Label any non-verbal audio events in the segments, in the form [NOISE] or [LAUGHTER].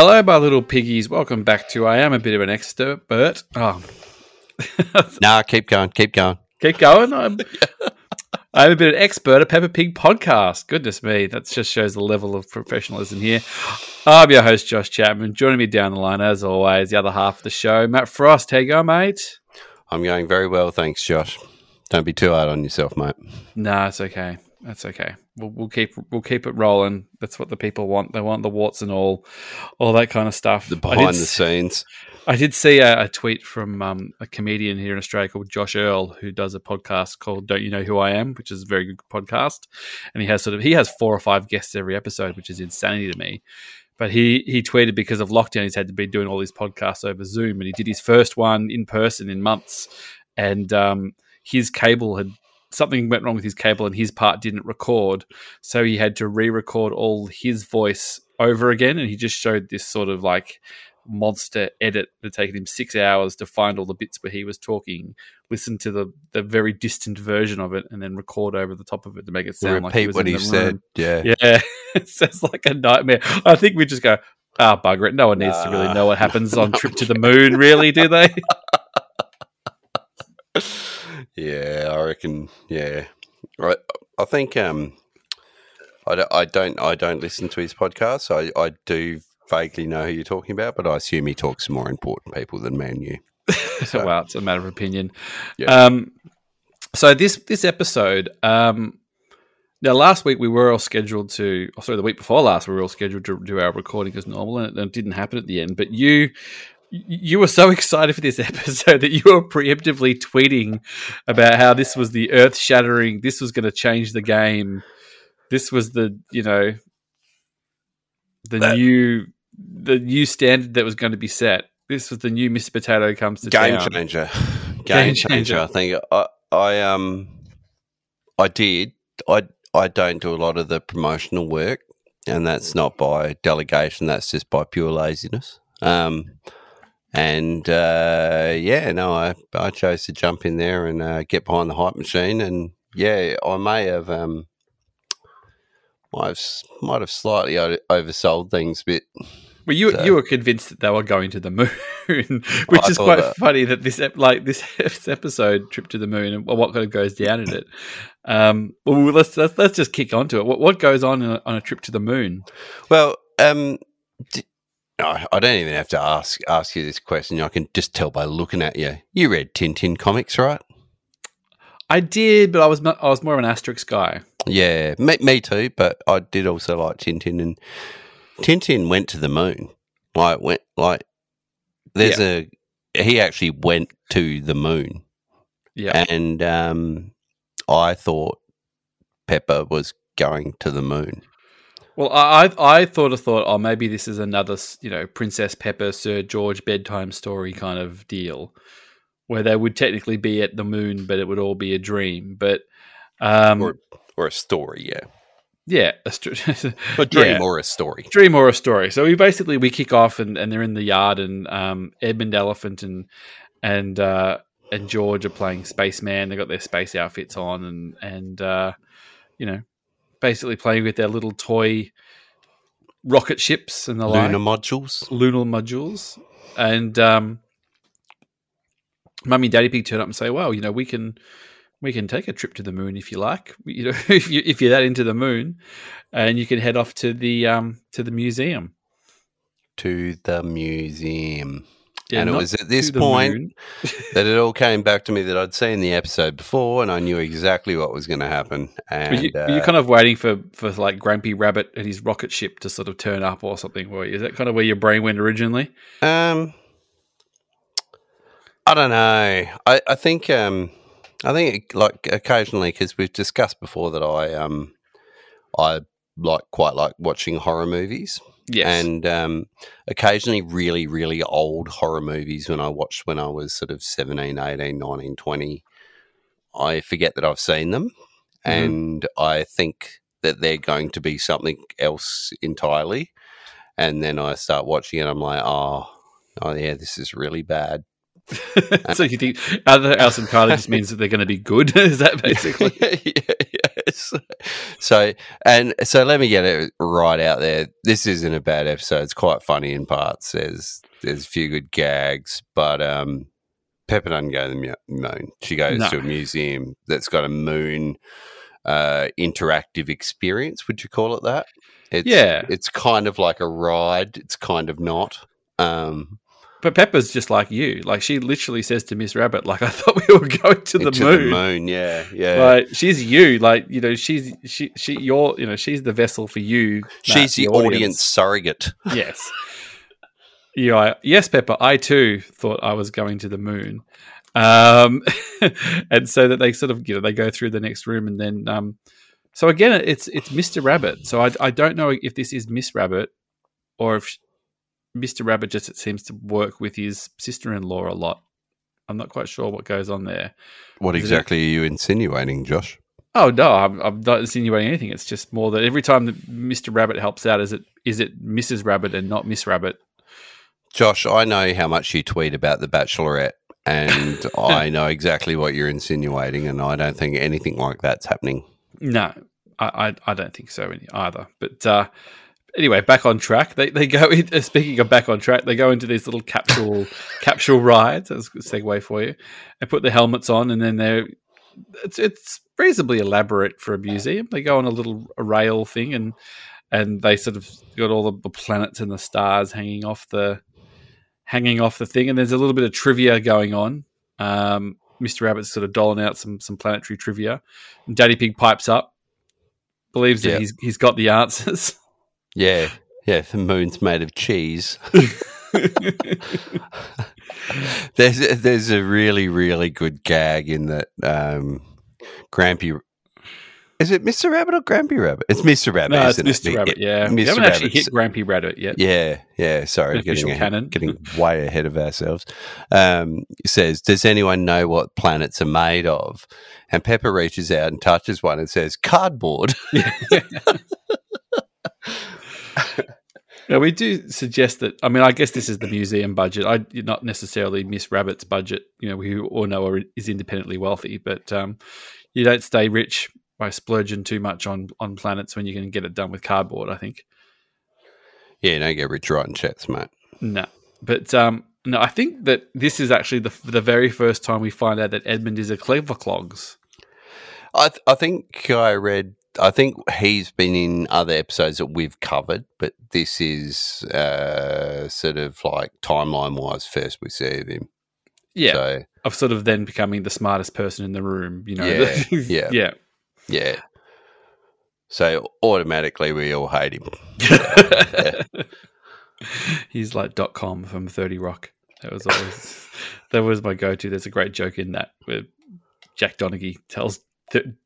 Hello, my little piggies. Welcome back to I Am a Bit of an Expert. Oh. [LAUGHS] nah, keep going, keep going. Keep going. I'm, [LAUGHS] I'm a bit of an expert at Peppa Pig podcast. Goodness me, that just shows the level of professionalism here. I'm your host, Josh Chapman. Joining me down the line, as always, the other half of the show, Matt Frost. How you going, mate? I'm going very well, thanks, Josh. Don't be too hard on yourself, mate. No, nah, it's okay. That's okay. We'll, we'll, keep we'll keep it rolling. That's what the people want. They want the warts and all, all that kind of stuff. The behind the scenes. I did see a, a tweet from um, a comedian here in Australia called Josh Earl, who does a podcast called "Don't You Know Who I Am," which is a very good podcast. And he has sort of he has four or five guests every episode, which is insanity to me. But he he tweeted because of lockdown, he's had to be doing all these podcasts over Zoom, and he did his first one in person in months, and um, his cable had something went wrong with his cable and his part didn't record so he had to re-record all his voice over again and he just showed this sort of like monster edit that taken him six hours to find all the bits where he was talking, listen to the the very distant version of it, and then record over the top of it to make it sound like he was what in he the said. room. Yeah, Yeah, [LAUGHS] it sounds like a nightmare. I think we just go, ah, oh, bugger it. No one needs to really know what happens on [LAUGHS] Trip to the Moon, really, do they? [LAUGHS] yeah. I reckon. Yeah, I I think um, I don't, I don't I don't listen to his podcast. I I do vaguely know who you're talking about, but I assume he talks to more important people than you. [LAUGHS] So- well, it's a matter of opinion. Yeah. Um, so this this episode, um, now last week we were all scheduled to, oh, sorry, the week before last we were all scheduled to do our recording as normal, and it, it didn't happen at the end. But you you were so [LAUGHS] excited for this episode that you were preemptively tweeting about how this was the earth shattering, this was going to change the game, this was the you know the That- new the new standard that was going to be set. This was the new Mr. Potato comes to game town. changer. [LAUGHS] Game Game changer. changer. I think I, I um I did. I I don't do a lot of the promotional work, and that's not by delegation. That's just by pure laziness. Um, and uh, yeah, no, I I chose to jump in there and uh, get behind the hype machine, and yeah, I may have um. Might have, might have slightly oversold things, but Well, you So- you were convinced that they were going to the moon, [LAUGHS] which I is quite that. funny that this ep- like [LAUGHS] this episode trip to the moon and what kind of goes down in it. Um, well, let's let's, let's just kick onto it. What what goes on in a, on a trip to the moon? Well, um, d- no, I don't even have to ask ask you this question. I can just tell by looking at you. You read Tintin comics, right? I did, but I was I was more of an Asterix guy. Yeah, me, me too. But I did also like Tintin, and Tintin went to the moon. Like went like there's a he actually went to the moon, Yeah, and um, I thought Peppa was going to the moon. Well, I I thought a thought, oh, maybe this is another you know Princess Peppa Sir George bedtime story kind of deal, where they would technically be at the moon, but it would all be a dream. But um, or, or a story, yeah, yeah, a str- [LAUGHS] a dream Yeah. or a story. dream or a story. So we basically we kick off and, and they're in the yard and um, Edmund Elephant and and uh, and George are playing spaceman. They got their space outfits on and and uh, you know basically playing with their little toy rocket ships and the like Lunar modules. lunar modules. And um, Mummy and Daddy Pig turn up and say, "Well, you know, we can we can take a trip to the moon if you like. [LAUGHS] You know, if you if you're that into the moon, and you can head off to the um to the museum." to the museum. Yeah, and it was at this point [LAUGHS] that it all came back to me that I'd seen the episode before and I knew exactly what was going to happen. Were And you, were you uh, kind of waiting for, for like Grampy Rabbit and his rocket ship to sort of turn up or something? Were you? Is that kind of where your brain went originally? um, I don't know. I, I think um, I think like occasionally because we've discussed before that I um I like quite like watching horror movies. Yes. and um, occasionally really really old horror movies when i watched when i was sort of 17 18 19 20 i forget that i've seen them Mhm. and i think that they're going to be something else entirely and then i start watching it i'm like oh oh yeah this is really bad [LAUGHS] so you think other else entirely just means that they're going to be good? [LAUGHS] Is that basically? [LAUGHS] yes. So and so let me get it right out there. This isn't a bad episode. It's quite funny in parts. There's there's a few good gags, but um, Peppa doesn't go to the moon. She goes No. to a museum that's got a moon uh, interactive experience. Would you call it that? It's, Yeah. It's kind of like a ride. It's kind of not. Um, But Peppa's just like you. Like she literally says to Miss Rabbit, like I thought we were [LAUGHS] going to the into moon. the moon. Yeah, yeah. Like she's you. Like you know, she's she she you're you know she's the vessel for you. She's the audience surrogate. [LAUGHS] yes. Yeah, I, yes, Peppa. I too thought I was going to the moon, um, [LAUGHS] and so that they sort of you know they go through the next room and then um, so again it's it's Mister Rabbit. So I I don't know if this is Miss Rabbit or if Mister Rabbit just seems to work with his sister in law a lot. I'm not quite sure what goes on there. What Is it- exactly are you insinuating, Josh? Oh no, I'm, I'm not insinuating anything. It's just more that every time that Mr. Rabbit helps out, is it is it Mrs. Rabbit and not Miss Rabbit? Josh, I know how much you tweet about the Bachelorette, and [LAUGHS] I know exactly what you're insinuating, and I don't think anything like that's happening. No, I I, I don't think so either. But uh, anyway, back on track. They they go. In, uh, speaking of back on track, they go into these little capsule [LAUGHS] capsule rides. That's a segue for you. They put the helmets on, and then they're it's it's reasonably elaborate for a museum. They go on a little rail thing, and and they sort of got all the, the planets and the stars hanging off the hanging off the thing. And there's a little bit of trivia going on. Um, Mr. Rabbit's sort of doling out some some planetary trivia. And Daddy Pig pipes up, believes that Yeah. he's he's got the answers. [LAUGHS] Yeah, yeah. The moon's made of cheese. [LAUGHS] there's there's a really really good gag in that. Um, Grampy, is it Mr. Rabbit or Grampy Rabbit? It's Mr. Rabbit. no, it's isn't it? Mr. Rabbit. Yeah, Mr. we haven't actually hit Grampy Rabbit yet. Yeah, yeah. Sorry, getting, ahead, getting way ahead of ourselves. Um, it says, "Does anyone know what planets are made of?" And Peppa reaches out and touches one and says, "Cardboard." [LAUGHS] [LAUGHS] [LAUGHS] Yeah, we do suggest that. I mean, I guess this is the museum budget. I not necessarily Miss Rabbit's budget. You know, we all know are, is independently wealthy, but um, you don't stay rich by splurging too much on on planets when you can get it done with cardboard. I think yeah, don't get rich writing checks, mate. no, but um, no, I think that this is actually the the very first time we find out that Edmund is a clever clogs. I th- I think I read. I think he's been in other episodes that we've covered, but this is uh, sort of like timeline wise first we see of him. Yeah, So of sort of then becoming the smartest person in the room. You know, Yeah, [LAUGHS] yeah. yeah. yeah. So automatically we all hate him. [LAUGHS] He's like dot com from Thirty Rock. That was always [LAUGHS] that was my go to. There's a great joke in that where Jack Donaghy tells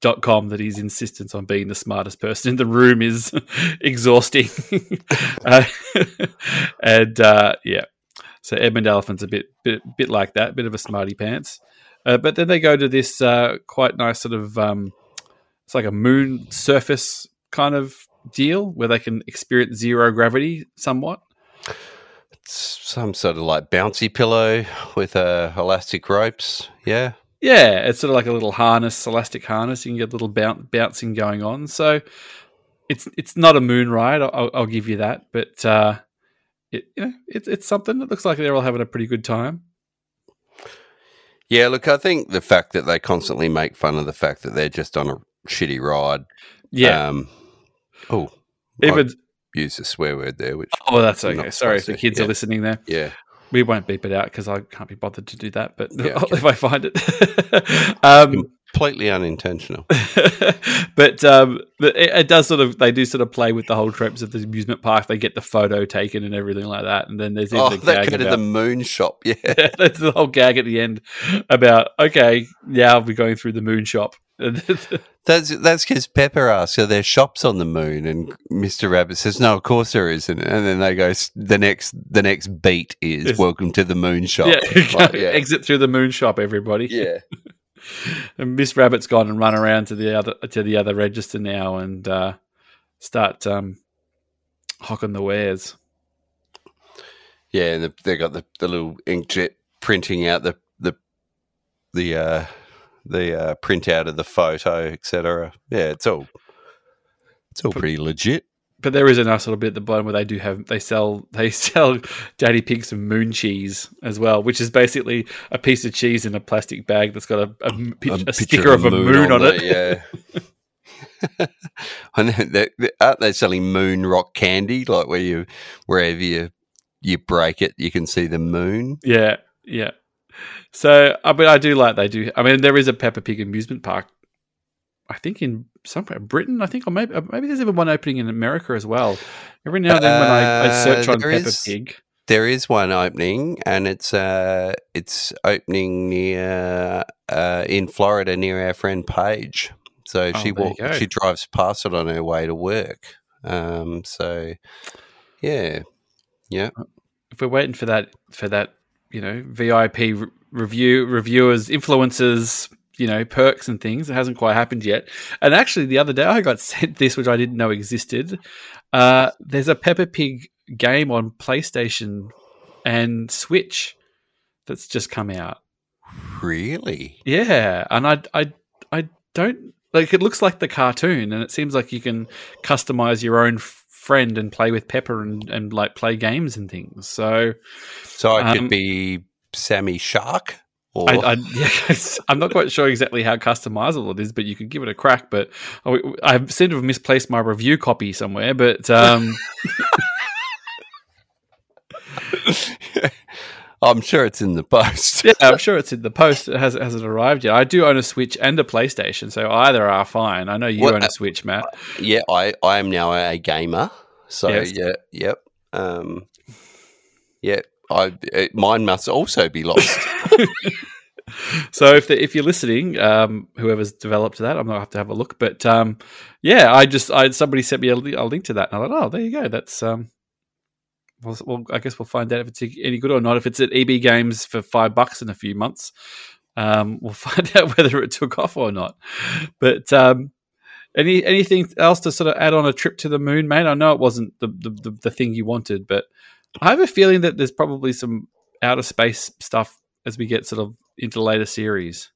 dot com that his insistence on being the smartest person in the room is [LAUGHS] exhausting. [LAUGHS] uh, [LAUGHS] and uh, yeah, so Edmund Elephant's a bit bit bit like that, bit of a smarty pants. Uh, but then they go to this uh, quite nice sort of um, it's like a moon surface kind of deal where they can experience zero gravity somewhat. It's some sort of like bouncy pillow with uh, elastic ropes. Yeah. Yeah, it's sort of like a little harness, elastic harness. You can get a little boun- bouncing going on. So it's it's not a moon ride. I'll, I'll give you that, but uh, it you know it's it's something. It looks like they're all having a pretty good time. Yeah, look, I think the fact that they constantly make fun of the fact that they're just on a shitty ride. Yeah, Um, oh, I even used a swear word there, which, oh, that's okay. Sorry if the kids yeah. are listening there. yeah. We won't beep it out because I can't be bothered to do that. But Yeah, [LAUGHS] okay. if I find it, [LAUGHS] um, Completely unintentional. [LAUGHS] but um, but it, it does sort of they do sort of play with the whole tropes of the amusement park. They get the photo taken and everything like that, and then there's oh, gag go to about the moon shop. Yeah. [LAUGHS] that's the whole gag at the end about okay, now we're going through the moon shop. [LAUGHS] That's that's because Peppa asks, "Are there shops on the moon?" And Mister Rabbit says, "No, of course there isn't." And then they go, "The next the next beat is Yes. welcome to the moon shop." yeah, Like, yeah, exit through the moon shop, everybody. yeah. And Miss Rabbit's gone and run around to the other to the other register now and uh, start um, hocking the wares. Yeah, and the, they got the, the little inkjet printing out the the the uh, the uh, printout of the photo, etc. Yeah, it's all it's all pretty legit. But there is a nice little bit at the bottom where they do have they sell [LAUGHS] they sell Daddy Pig some moon cheese as well, which is basically a piece of cheese in a plastic bag that's got a, a, a, a sticker of a moon, on, it. Yeah. [LAUGHS] I know that aren't they selling moon rock candy, like where you wherever you you break it, you can see the moon. Yeah, yeah. So, I mean, I do like they do. I mean, there is a Peppa Pig amusement park. I think in somewhere Britain. I think, or maybe maybe there's even one opening in America as well. Every now and then, when I, I search on Peppa is, Pig, there is one opening, and it's uh, it's opening near uh, in Florida near our friend Paige. So Oh, she walk, she drives past it on her way to work. Um, so yeah, yeah. if we're waiting for that for that you know VIP re- review reviewers influencers you know perks and things. It hasn't quite happened yet. And actually the other day I got [LAUGHS] sent this which I didn't know existed. Uh, there's a Peppa Pig game on PlayStation and Switch that's just come out. Really? yeah. And I I I don't like it looks like the cartoon and it seems like you can customize your own f- friend and play with Peppa and, and like play games and things. So So it Um, could be Sammy Shark, or I, [LAUGHS] I, yeah, I'm not quite sure exactly how customizable it is, but you could give it a crack. But I, I seem to have misplaced my review copy somewhere. But um, [LAUGHS] [LAUGHS] I'm sure it's in the post. yeah, I'm sure it's in the post. It hasn't, hasn't arrived yet. I do own a Switch and a PlayStation, so either are fine. I know you What- own a Switch, Matt. yeah, I, I am now a gamer. So Yes. yeah, yep. Um, yeah, I it, mine must also be lost. [LAUGHS] [LAUGHS] So if the, if you're listening, um, whoever's developed that, I'm gonna have to have a look. But um, yeah, I just I somebody sent me a, li- a link to that, and I thought, oh, there you go. That's um, well, well, I guess we'll find out if it's any good or not. If it's at EB Games for five bucks in a few months, um, [LAUGHS] we'll find out whether it took off or not. But um, any anything else to sort of add on a trip to the moon, mate? I know it wasn't the the, the, the thing you wanted, but I have a feeling that there's probably some outer space stuff as we get sort of into later series.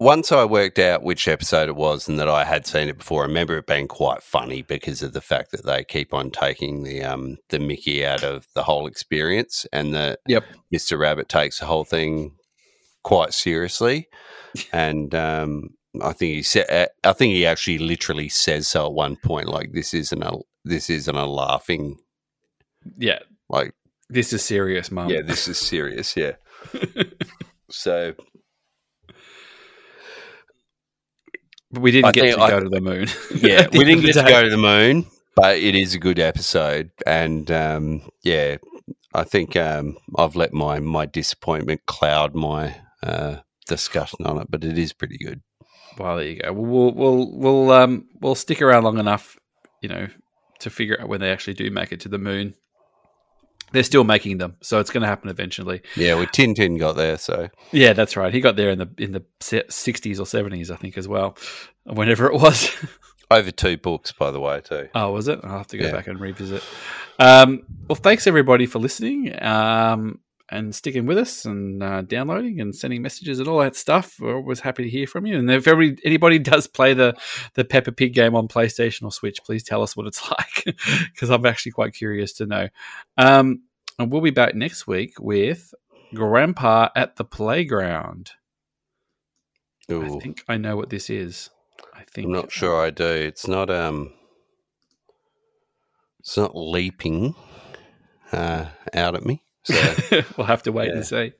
Once I worked out which episode it was and that I had seen it before, I remember it being quite funny because of the fact that they keep on taking the um the Mickey out of the whole experience, and that Yep. Mr. Rabbit takes the whole thing quite seriously, [LAUGHS] and um. I think he said. I think he actually literally says so at one point. Like this isn't a this isn't a laughing. Yeah, Like this is serious, mum. yeah, this is serious. Yeah. [LAUGHS] so but we didn't I get to I- go to the moon. [LAUGHS] yeah, we didn't get to go [LAUGHS] to the moon, but it is a good episode, and um, yeah, I think um, I've let my my disappointment cloud my uh, discussion on it, but it is pretty good. Well, there you go. We'll we'll we'll we'll, um, we'll stick around long enough, you know, to figure out when they actually do make it to the moon. They're still making them, so it's going to happen eventually. Yeah, well, Tintin got there, so Yeah, that's right. He got there in the in the sixties or seventies, I think, as well. Whenever it was. [LAUGHS] over two books, by the way, too. Oh, was it? I'll have to go Yeah. back and revisit. Um, well, thanks everybody for listening um, and sticking with us and uh, downloading and sending messages and all that stuff. We're always happy to hear from you. And if every, anybody [LAUGHS] does play the the Peppa Pig game on PlayStation or Switch, please tell us what it's [LAUGHS] like because I'm actually quite curious to know. Um, and we'll be back next week with Grandpa at the Playground. I think I know what this is. I think I'm not sure I do. It's not um, it's not leaping uh, out at me. So [LAUGHS] we'll have to wait Yeah. and see.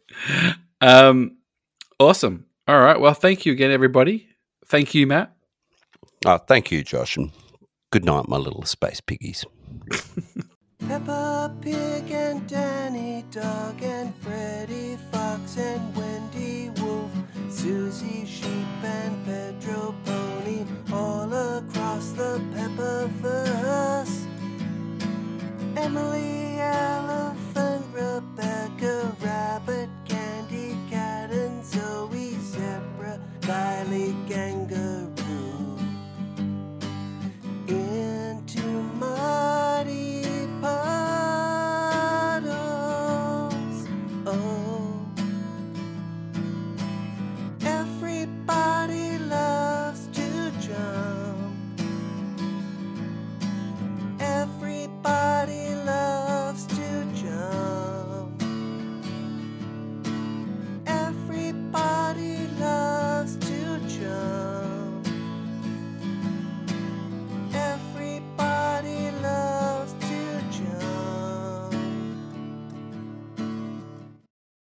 Um, awesome. All right. Well, thank you again, everybody. Thank you, Matt. oh, thank you, Josh, and good night, my little space piggies. [LAUGHS] Peppa Pig and Danny Dog and Freddy Fox and Wendy Wolf, Susie Sheep